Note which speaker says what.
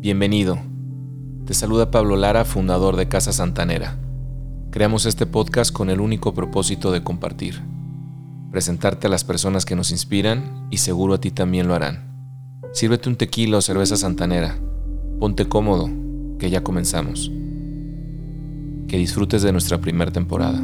Speaker 1: Bienvenido. Te saluda Pablo Lara, fundador de Casa Santanera. Creamos este podcast con el único propósito de compartir presentarte a las personas que nos inspiran y seguro a ti también lo harán. Sírvete un tequila o cerveza santanera. Ponte cómodo, que ya comenzamos. Que disfrutes de nuestra primera temporada.